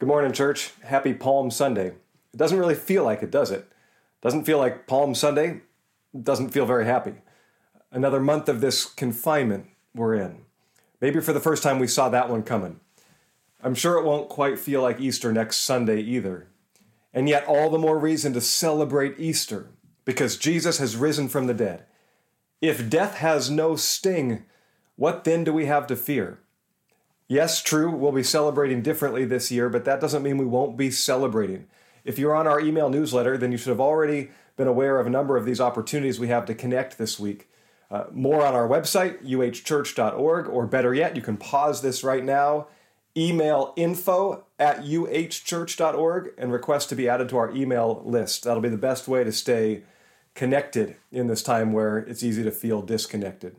Good morning, church. Happy Palm Sunday. It doesn't really feel like it, does it? Doesn't feel like Palm Sunday. Doesn't feel very happy. Another month of this confinement we're in. Maybe for the first time we saw that one coming. I'm sure it won't quite feel like Easter next Sunday either. And yet, all the more reason to celebrate Easter because Jesus has risen from the dead. If death has no sting, what then do we have to fear? Yes, true, we'll be celebrating differently this year, but that doesn't mean we won't be celebrating. If you're on our email newsletter, then you should have already been aware of a number of these opportunities we have to connect this week. Uh, more on our website, uhchurch.org, or better yet, you can pause this right now, email info at uhchurch.org, and request to be added to our email list. That'll be the best way to stay connected in this time where it's easy to feel disconnected.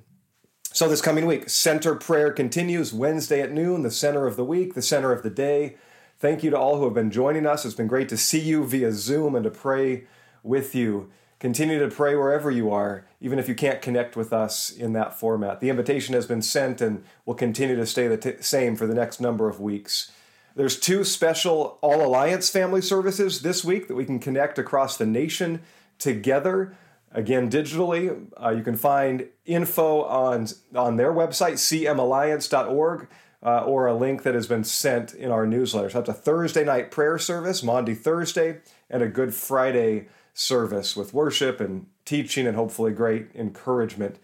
So, this coming week, center prayer continues Wednesday at noon, the center of the week, the center of the day. Thank you to all who have been joining us. It's been great to see you via Zoom and to pray with you. Continue to pray wherever you are, even if you can't connect with us in that format. The invitation has been sent and will continue to stay the t- same for the next number of weeks. There's two special All Alliance family services this week that we can connect across the nation together. Again, digitally, uh, you can find info on, on their website, cmalliance.org, uh, or a link that has been sent in our newsletter. So that's a Thursday night prayer service, Maundy Thursday, and a Good Friday service with worship and teaching and hopefully great encouragement.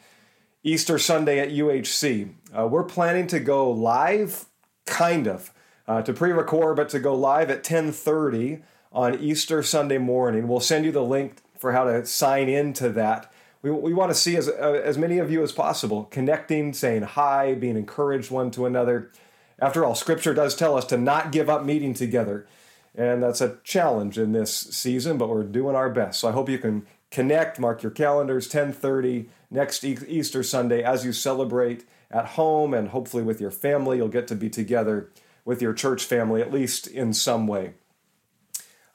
Easter Sunday at UHC. Uh, we're planning to go live, kind of, uh, to pre-record, but to go live at 10:30 on Easter Sunday morning. We'll send you the link for how to sign into that. We, we want to see as, uh, as many of you as possible connecting, saying hi, being encouraged one to another. After all, Scripture does tell us to not give up meeting together. And that's a challenge in this season, but we're doing our best. So I hope you can connect, mark your calendars, 1030 next Easter Sunday as you celebrate at home and hopefully with your family. You'll get to be together with your church family, at least in some way.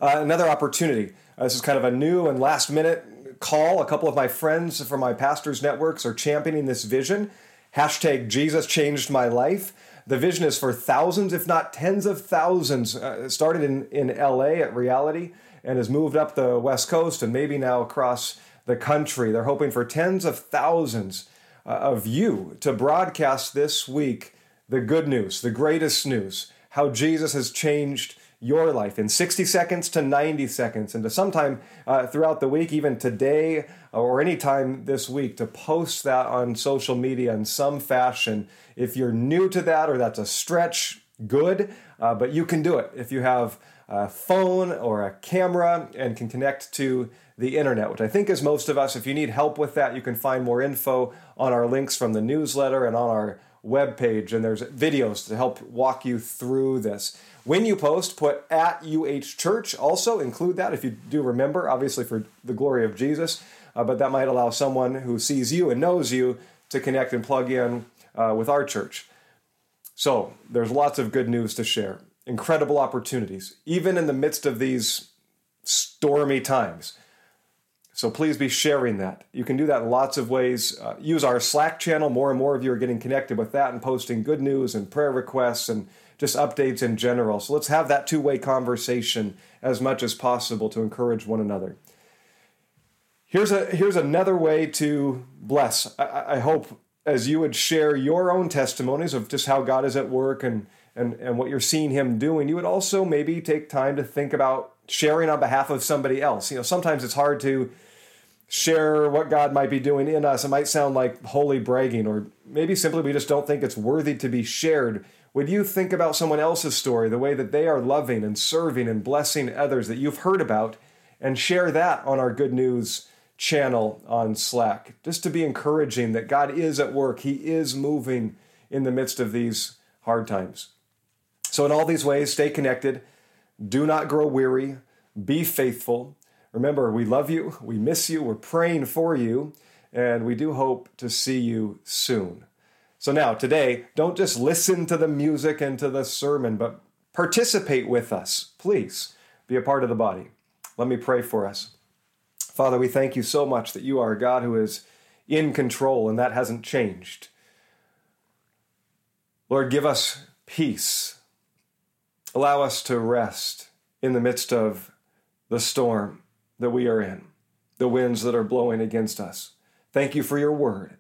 Uh, another opportunity. Uh, this is kind of a new and last minute call. A couple of my friends from my pastors' networks are championing this vision. Hashtag Jesus changed my life. The vision is for thousands, if not tens of thousands. Uh, started in, in LA at Reality and has moved up the West Coast and maybe now across the country. They're hoping for tens of thousands uh, of you to broadcast this week the good news, the greatest news, how Jesus has changed your life in 60 seconds to 90 seconds, and to sometime uh, throughout the week, even today or any time this week, to post that on social media in some fashion. If you're new to that or that's a stretch, good, uh, but you can do it if you have a phone or a camera and can connect to the internet, which I think is most of us. If you need help with that, you can find more info on our links from the newsletter and on our webpage, and there's videos to help walk you through this. When you post, put at UH Church. Also, include that if you do remember, obviously for the glory of Jesus, uh, but that might allow someone who sees you and knows you to connect and plug in uh, with our church. So, there's lots of good news to share, incredible opportunities, even in the midst of these stormy times. So please be sharing that. You can do that in lots of ways. Uh, use our Slack channel. More and more of you are getting connected with that and posting good news and prayer requests and just updates in general. So let's have that two way conversation as much as possible to encourage one another. Here's, a, here's another way to bless. I, I hope as you would share your own testimonies of just how God is at work and, and, and what you're seeing Him doing, you would also maybe take time to think about sharing on behalf of somebody else. You know, sometimes it's hard to share what God might be doing in us. It might sound like holy bragging, or maybe simply we just don't think it's worthy to be shared would you think about someone else's story, the way that they are loving and serving and blessing others that you've heard about, and share that on our Good News channel on Slack? Just to be encouraging that God is at work, He is moving in the midst of these hard times. So, in all these ways, stay connected. Do not grow weary. Be faithful. Remember, we love you. We miss you. We're praying for you. And we do hope to see you soon. So now, today, don't just listen to the music and to the sermon, but participate with us. Please be a part of the body. Let me pray for us. Father, we thank you so much that you are a God who is in control and that hasn't changed. Lord, give us peace. Allow us to rest in the midst of the storm that we are in, the winds that are blowing against us. Thank you for your word,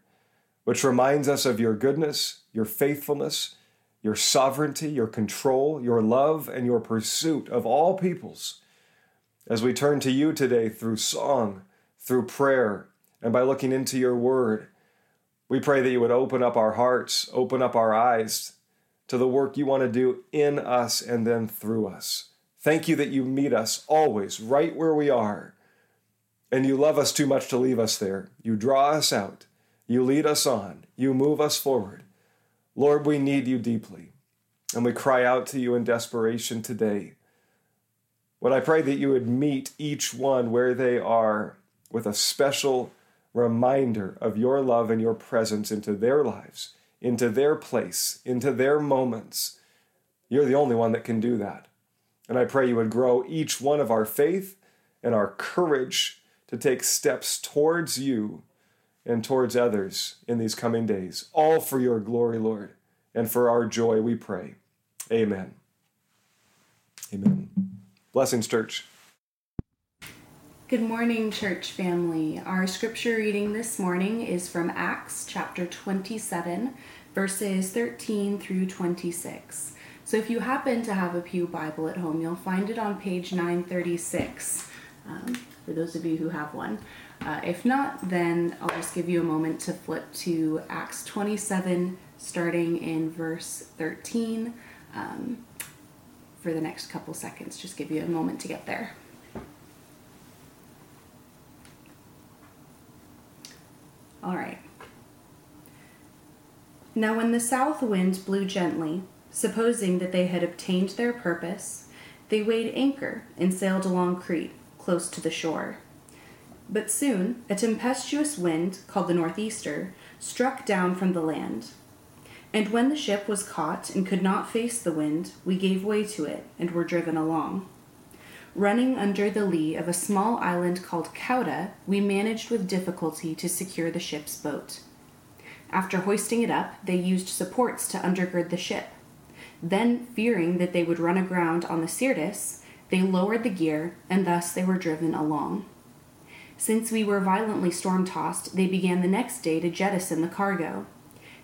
which reminds us of your goodness, your faithfulness, your sovereignty, your control, your love, and your pursuit of all peoples. As we turn to you today through song, through prayer, and by looking into your word, we pray that you would open up our hearts, open up our eyes to the work you want to do in us and then through us. Thank you that you meet us always right where we are. And you love us too much to leave us there. You draw us out. You lead us on. You move us forward. Lord, we need you deeply. And we cry out to you in desperation today. Would I pray that you would meet each one where they are with a special reminder of your love and your presence into their lives, into their place, into their moments. You're the only one that can do that. And I pray you would grow each one of our faith and our courage to take steps towards you and towards others in these coming days. All for your glory, Lord, and for our joy, we pray. Amen. Amen. Blessings, church. Good morning, church family. Our scripture reading this morning is from Acts chapter 27, verses 13 through 26. So if you happen to have a Pew Bible at home, you'll find it on page 936, um, for those of you who have one. Uh, if not, then I'll just give you a moment to flip to Acts 27, starting in verse 13, um, for the next couple seconds. Just give you a moment to get there. All right. Now, when the south wind blew gently, Supposing that they had obtained their purpose, they weighed anchor and sailed along Crete, close to the shore. But soon a tempestuous wind, called the northeaster, struck down from the land. And when the ship was caught and could not face the wind, we gave way to it and were driven along. Running under the lee of a small island called Cauda, we managed with difficulty to secure the ship's boat. After hoisting it up, they used supports to undergird the ship then, fearing that they would run aground on the Syrtis, they lowered the gear, and thus they were driven along. Since we were violently storm tossed, they began the next day to jettison the cargo.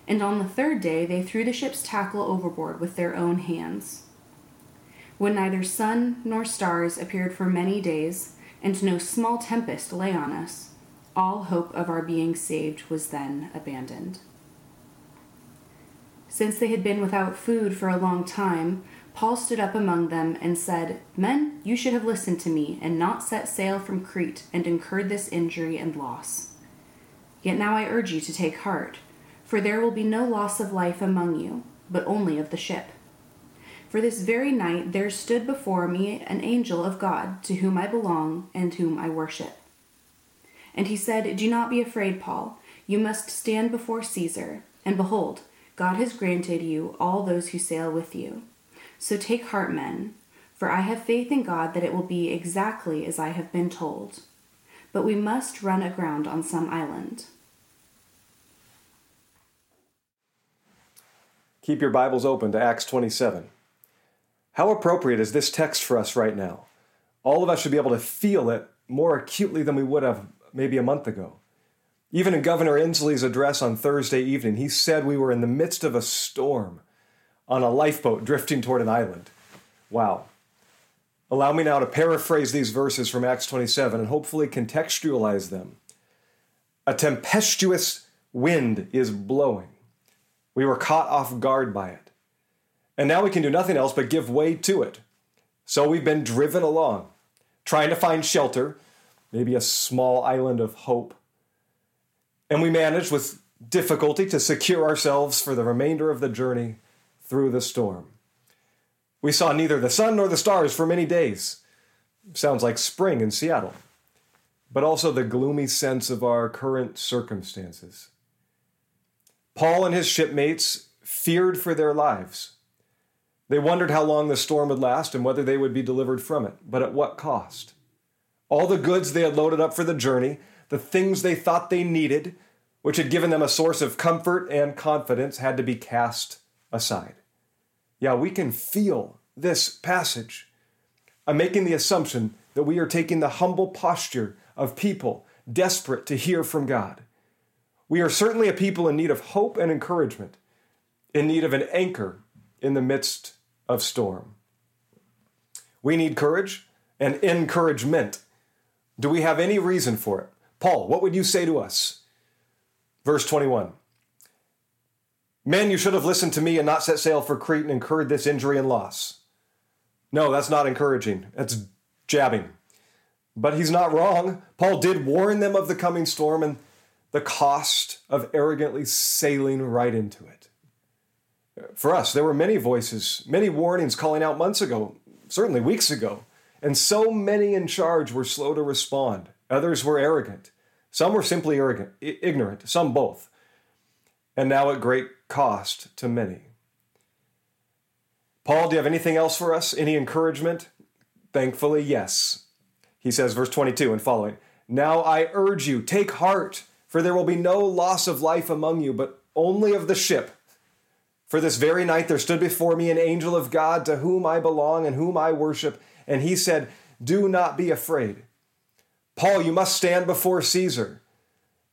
And on the third day they threw the ship's tackle overboard with their own hands. When neither sun nor stars appeared for many days, and no small tempest lay on us, all hope of our being saved was then abandoned. Since they had been without food for a long time, Paul stood up among them and said, Men, you should have listened to me and not set sail from Crete and incurred this injury and loss. Yet now I urge you to take heart, for there will be no loss of life among you, but only of the ship. For this very night there stood before me an angel of God, to whom I belong and whom I worship. And he said, Do not be afraid, Paul. You must stand before Caesar, and behold, God has granted you all those who sail with you. So take heart, men, for I have faith in God that it will be exactly as I have been told. But we must run aground on some island. Keep your Bibles open to Acts 27. How appropriate is this text for us right now? All of us should be able to feel it more acutely than we would have maybe a month ago. Even in Governor Inslee's address on Thursday evening, he said we were in the midst of a storm on a lifeboat drifting toward an island. Wow. Allow me now to paraphrase these verses from Acts 27 and hopefully contextualize them. A tempestuous wind is blowing. We were caught off guard by it. And now we can do nothing else but give way to it. So we've been driven along, trying to find shelter, maybe a small island of hope and we managed with difficulty to secure ourselves for the remainder of the journey through the storm. We saw neither the sun nor the stars for many days. Sounds like spring in Seattle. But also the gloomy sense of our current circumstances. Paul and his shipmates feared for their lives. They wondered how long the storm would last and whether they would be delivered from it, but at what cost? All the goods they had loaded up for the journey the things they thought they needed, which had given them a source of comfort and confidence, had to be cast aside. Yeah, we can feel this passage, I'm making the assumption that we are taking the humble posture of people desperate to hear from God. We are certainly a people in need of hope and encouragement, in need of an anchor in the midst of storm. We need courage and encouragement. Do we have any reason for it? Paul, what would you say to us? Verse 21 Men, you should have listened to me and not set sail for Crete and incurred this injury and loss. No, that's not encouraging. That's jabbing. But he's not wrong. Paul did warn them of the coming storm and the cost of arrogantly sailing right into it. For us, there were many voices, many warnings calling out months ago, certainly weeks ago, and so many in charge were slow to respond. Others were arrogant. Some were simply arrogant, ignorant, some both. And now at great cost to many. Paul, do you have anything else for us? Any encouragement? Thankfully, yes. He says, verse 22 and following Now I urge you, take heart, for there will be no loss of life among you, but only of the ship. For this very night there stood before me an angel of God to whom I belong and whom I worship, and he said, Do not be afraid. Paul, you must stand before Caesar.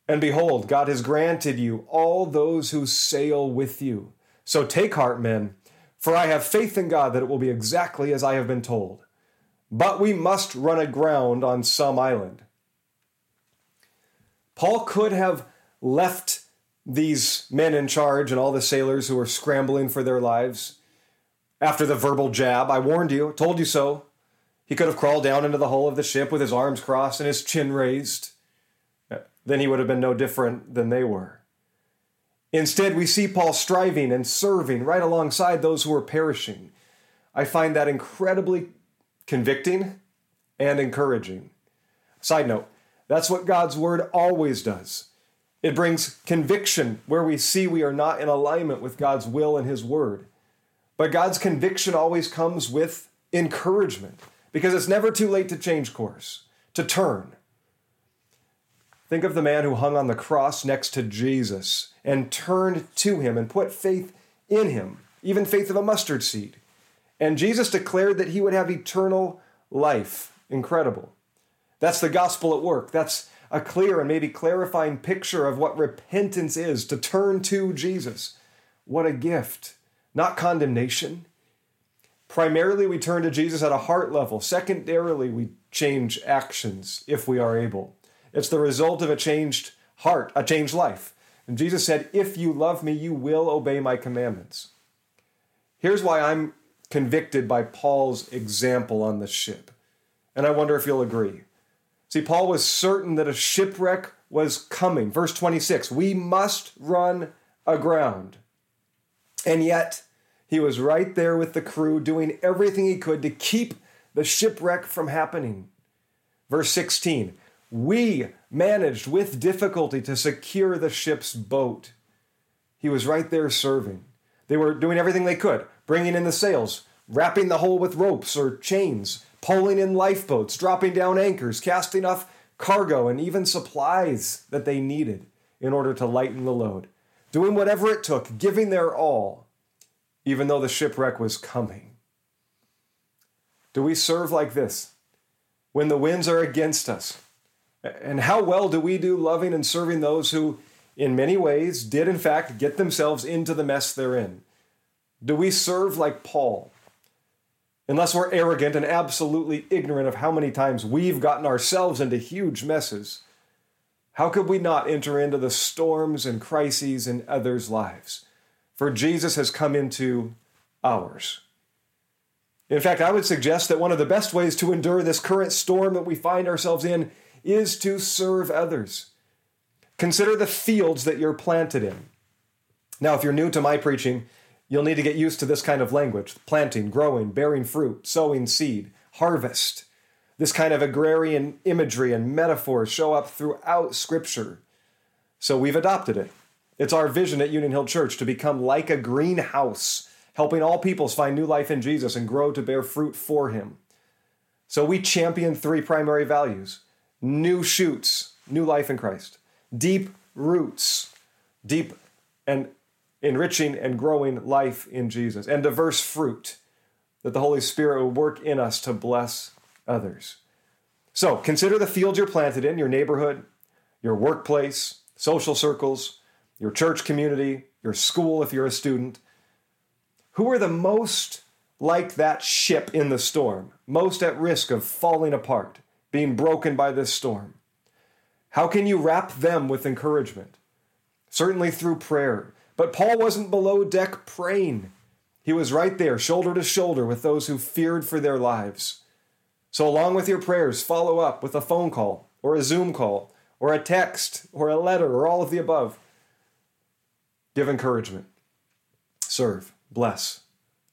And behold, God has granted you all those who sail with you. So take heart, men, for I have faith in God that it will be exactly as I have been told. But we must run aground on some island. Paul could have left these men in charge and all the sailors who were scrambling for their lives after the verbal jab. I warned you, told you so. He could have crawled down into the hull of the ship with his arms crossed and his chin raised then he would have been no different than they were. Instead, we see Paul striving and serving right alongside those who are perishing. I find that incredibly convicting and encouraging. Side note, that's what God's word always does. It brings conviction where we see we are not in alignment with God's will and his word. But God's conviction always comes with encouragement because it's never too late to change course, to turn, Think of the man who hung on the cross next to Jesus and turned to him and put faith in him, even faith of a mustard seed. And Jesus declared that he would have eternal life. Incredible. That's the gospel at work. That's a clear and maybe clarifying picture of what repentance is to turn to Jesus. What a gift. Not condemnation. Primarily, we turn to Jesus at a heart level. Secondarily, we change actions if we are able. It's the result of a changed heart, a changed life. And Jesus said, If you love me, you will obey my commandments. Here's why I'm convicted by Paul's example on the ship. And I wonder if you'll agree. See, Paul was certain that a shipwreck was coming. Verse 26 We must run aground. And yet, he was right there with the crew doing everything he could to keep the shipwreck from happening. Verse 16 we managed with difficulty to secure the ship's boat. He was right there serving. They were doing everything they could, bringing in the sails, wrapping the hull with ropes or chains, pulling in lifeboats, dropping down anchors, casting off cargo, and even supplies that they needed in order to lighten the load. Doing whatever it took, giving their all, even though the shipwreck was coming. Do we serve like this? When the winds are against us, and how well do we do loving and serving those who, in many ways, did in fact get themselves into the mess they're in? Do we serve like Paul? Unless we're arrogant and absolutely ignorant of how many times we've gotten ourselves into huge messes, how could we not enter into the storms and crises in others' lives? For Jesus has come into ours. In fact, I would suggest that one of the best ways to endure this current storm that we find ourselves in is to serve others. Consider the fields that you're planted in. Now, if you're new to my preaching, you'll need to get used to this kind of language planting, growing, bearing fruit, sowing seed, harvest. This kind of agrarian imagery and metaphors show up throughout Scripture. So we've adopted it. It's our vision at Union Hill Church to become like a greenhouse, helping all peoples find new life in Jesus and grow to bear fruit for Him. So we champion three primary values new shoots, new life in Christ, deep roots, deep and enriching and growing life in Jesus, and diverse fruit, that the Holy Spirit will work in us to bless others. So consider the field you're planted in, your neighborhood, your workplace, social circles, your church community, your school if you're a student. Who are the most like that ship in the storm, most at risk of falling apart, being broken by this storm? How can you wrap them with encouragement? Certainly through prayer. But Paul wasn't below deck praying. He was right there, shoulder to shoulder, with those who feared for their lives. So, along with your prayers, follow up with a phone call, or a Zoom call, or a text, or a letter, or all of the above. Give encouragement, serve, bless,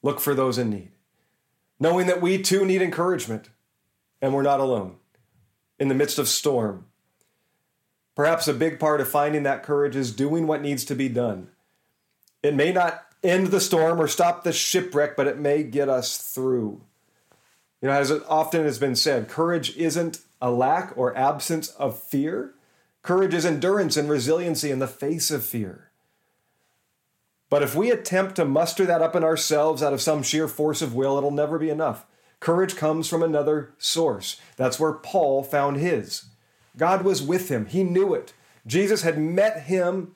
look for those in need, knowing that we too need encouragement and we're not alone in the midst of storm. Perhaps a big part of finding that courage is doing what needs to be done. It may not end the storm or stop the shipwreck, but it may get us through. You know, as it often has been said, courage isn't a lack or absence of fear. Courage is endurance and resiliency in the face of fear. But if we attempt to muster that up in ourselves out of some sheer force of will, it'll never be enough. Courage comes from another source. That's where Paul found his. God was with him, he knew it. Jesus had met him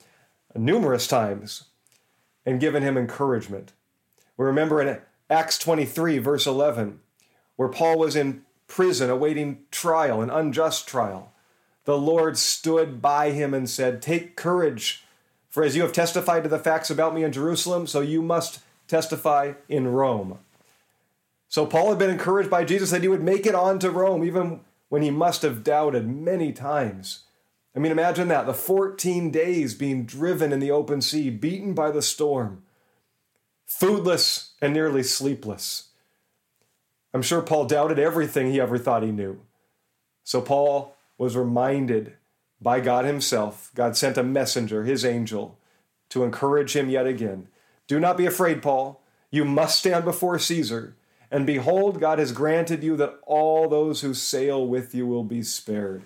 numerous times and given him encouragement. We remember in Acts 23, verse 11, where Paul was in prison awaiting trial, an unjust trial. The Lord stood by him and said, Take courage, for as you have testified to the facts about me in Jerusalem, so you must testify in Rome. So Paul had been encouraged by Jesus that he would make it on to Rome, even when he must have doubted many times. I mean, imagine that the 14 days being driven in the open sea, beaten by the storm, foodless and nearly sleepless. I'm sure Paul doubted everything he ever thought he knew. So Paul was reminded by God Himself. God sent a messenger, his angel, to encourage him yet again. Do not be afraid, Paul. You must stand before Caesar. And behold, God has granted you that all those who sail with you will be spared.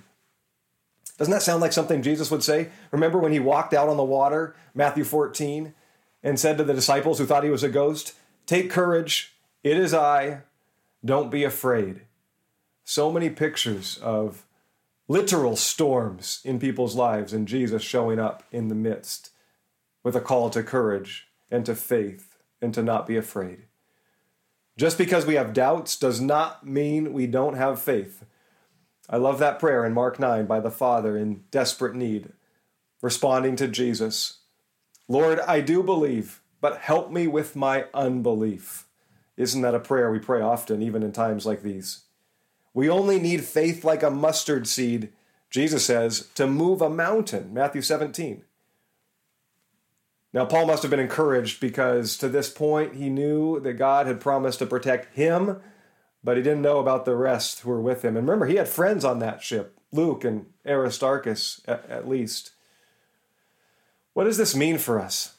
Doesn't that sound like something Jesus would say? Remember when he walked out on the water, Matthew 14, and said to the disciples who thought he was a ghost, Take courage, it is I, don't be afraid. So many pictures of literal storms in people's lives and Jesus showing up in the midst with a call to courage and to faith and to not be afraid. Just because we have doubts does not mean we don't have faith. I love that prayer in Mark 9 by the Father in desperate need, responding to Jesus Lord, I do believe, but help me with my unbelief. Isn't that a prayer we pray often, even in times like these? We only need faith like a mustard seed, Jesus says, to move a mountain. Matthew 17. Now, Paul must have been encouraged because to this point he knew that God had promised to protect him, but he didn't know about the rest who were with him. And remember, he had friends on that ship, Luke and Aristarchus at, at least. What does this mean for us?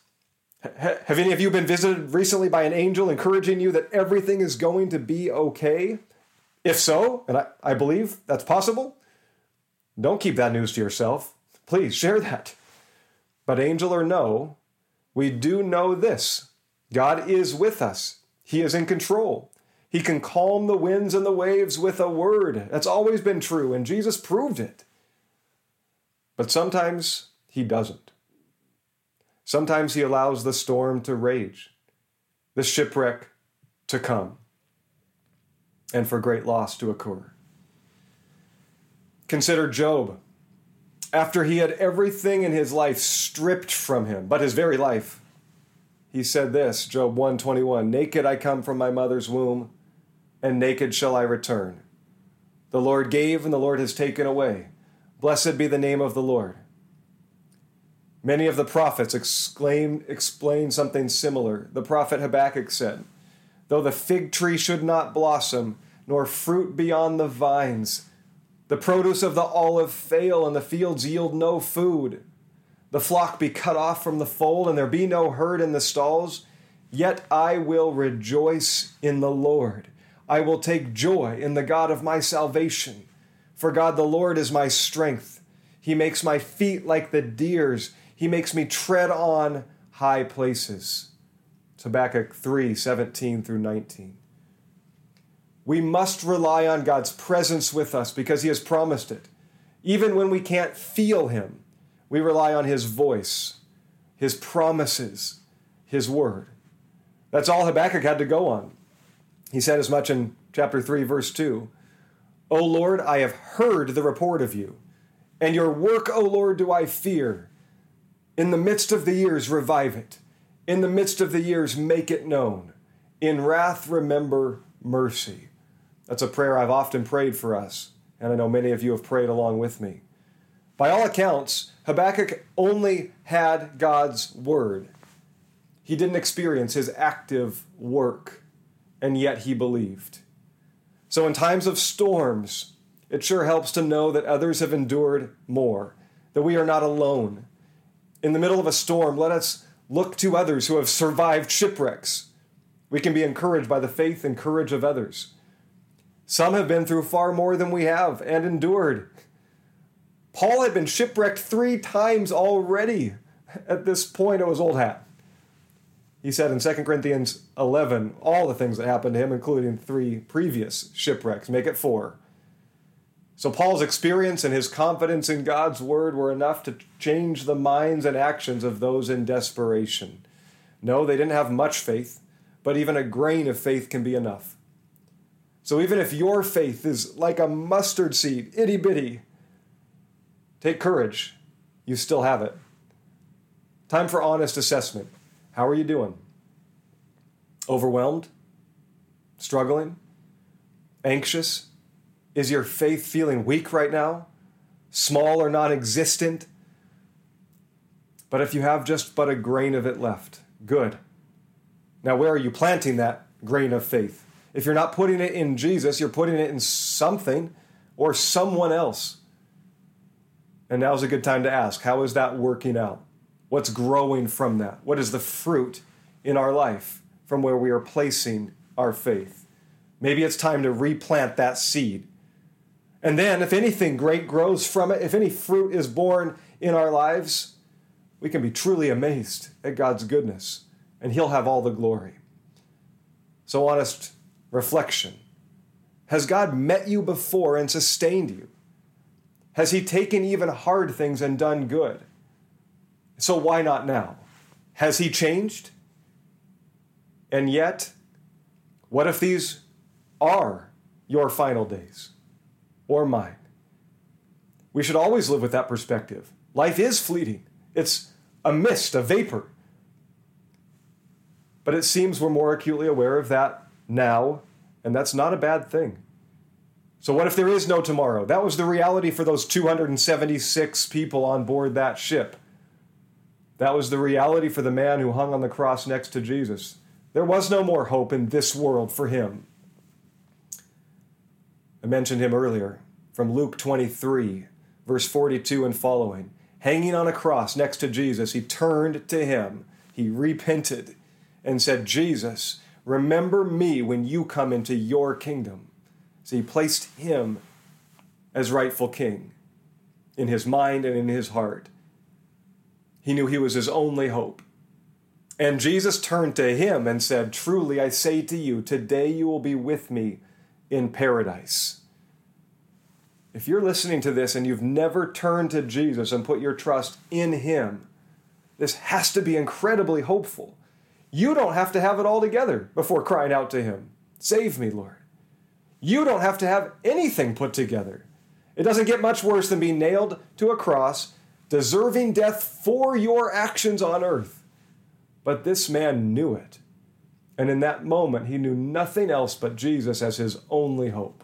Have any of you been visited recently by an angel encouraging you that everything is going to be okay? If so, and I, I believe that's possible, don't keep that news to yourself. Please share that. But angel or no, we do know this God is with us, He is in control. He can calm the winds and the waves with a word. That's always been true, and Jesus proved it. But sometimes He doesn't. Sometimes He allows the storm to rage, the shipwreck to come, and for great loss to occur. Consider Job. After he had everything in his life stripped from him, but his very life, he said this, Job 121, Naked I come from my mother's womb, and naked shall I return. The Lord gave, and the Lord has taken away. Blessed be the name of the Lord. Many of the prophets exclaim, explain something similar. The prophet Habakkuk said, Though the fig tree should not blossom, nor fruit be on the vines, the produce of the olive fail, and the fields yield no food, the flock be cut off from the fold, and there be no herd in the stalls, yet I will rejoice in the Lord. I will take joy in the God of my salvation. For God the Lord is my strength. He makes my feet like the deer's he makes me tread on high places. Habakkuk 3 17 through 19. We must rely on God's presence with us because He has promised it. Even when we can't feel Him, we rely on His voice, His promises, His word. That's all Habakkuk had to go on. He said as much in chapter 3, verse 2 O Lord, I have heard the report of you, and your work, O Lord, do I fear. In the midst of the years, revive it. In the midst of the years, make it known. In wrath, remember mercy. That's a prayer I've often prayed for us, and I know many of you have prayed along with me. By all accounts, Habakkuk only had God's word. He didn't experience his active work, and yet he believed. So, in times of storms, it sure helps to know that others have endured more, that we are not alone. In the middle of a storm, let us look to others who have survived shipwrecks. We can be encouraged by the faith and courage of others. Some have been through far more than we have and endured. Paul had been shipwrecked three times already at this point of his old hat. He said in 2 Corinthians 11 all the things that happened to him, including three previous shipwrecks, make it four. So, Paul's experience and his confidence in God's word were enough to change the minds and actions of those in desperation. No, they didn't have much faith, but even a grain of faith can be enough. So, even if your faith is like a mustard seed, itty bitty, take courage. You still have it. Time for honest assessment. How are you doing? Overwhelmed? Struggling? Anxious? Is your faith feeling weak right now? Small or non existent? But if you have just but a grain of it left, good. Now, where are you planting that grain of faith? If you're not putting it in Jesus, you're putting it in something or someone else. And now's a good time to ask how is that working out? What's growing from that? What is the fruit in our life from where we are placing our faith? Maybe it's time to replant that seed. And then, if anything great grows from it, if any fruit is born in our lives, we can be truly amazed at God's goodness, and He'll have all the glory. So, honest reflection Has God met you before and sustained you? Has He taken even hard things and done good? So why not now? Has he changed? And yet, what if these are your final days or mine? We should always live with that perspective. Life is fleeting, it's a mist, a vapor. But it seems we're more acutely aware of that now, and that's not a bad thing. So, what if there is no tomorrow? That was the reality for those 276 people on board that ship. That was the reality for the man who hung on the cross next to Jesus. There was no more hope in this world for him. I mentioned him earlier from Luke 23, verse 42 and following. Hanging on a cross next to Jesus, he turned to him, he repented, and said, Jesus, remember me when you come into your kingdom. So he placed him as rightful king in his mind and in his heart. He knew he was his only hope. And Jesus turned to him and said, Truly I say to you, today you will be with me in paradise. If you're listening to this and you've never turned to Jesus and put your trust in him, this has to be incredibly hopeful. You don't have to have it all together before crying out to him, Save me, Lord. You don't have to have anything put together. It doesn't get much worse than being nailed to a cross deserving death for your actions on earth. But this man knew it. And in that moment, he knew nothing else but Jesus as his only hope.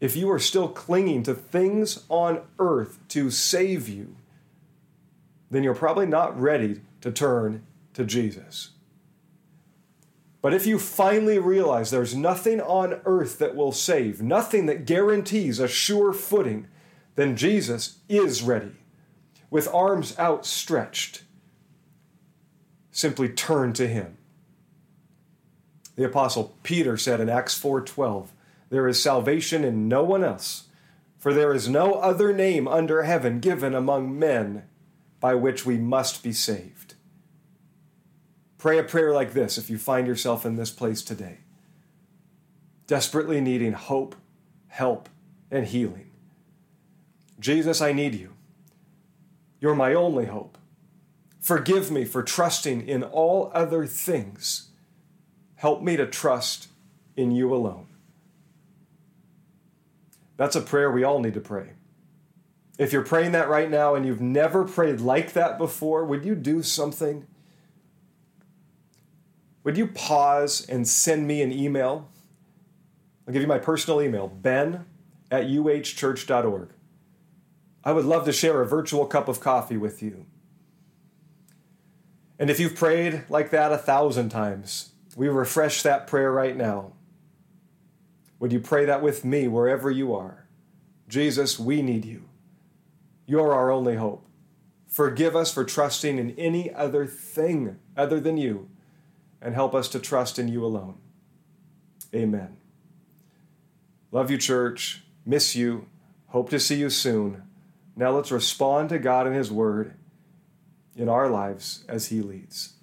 If you are still clinging to things on earth to save you, then you're probably not ready to turn to Jesus. But if you finally realize there's nothing on earth that will save, nothing that guarantees a sure footing, then Jesus is ready with arms outstretched, simply turn to him. The apostle Peter said in Acts 4:12, "There is salvation in no one else, for there is no other name under heaven given among men by which we must be saved." Pray a prayer like this if you find yourself in this place today. desperately needing hope, help, and healing. Jesus, I need you. You're my only hope. Forgive me for trusting in all other things. Help me to trust in you alone. That's a prayer we all need to pray. If you're praying that right now and you've never prayed like that before, would you do something? Would you pause and send me an email? I'll give you my personal email, ben at uhchurch.org. I would love to share a virtual cup of coffee with you. And if you've prayed like that a thousand times, we refresh that prayer right now. Would you pray that with me wherever you are? Jesus, we need you. You're our only hope. Forgive us for trusting in any other thing other than you, and help us to trust in you alone. Amen. Love you, church. Miss you. Hope to see you soon. Now let's respond to God and His Word in our lives as He leads.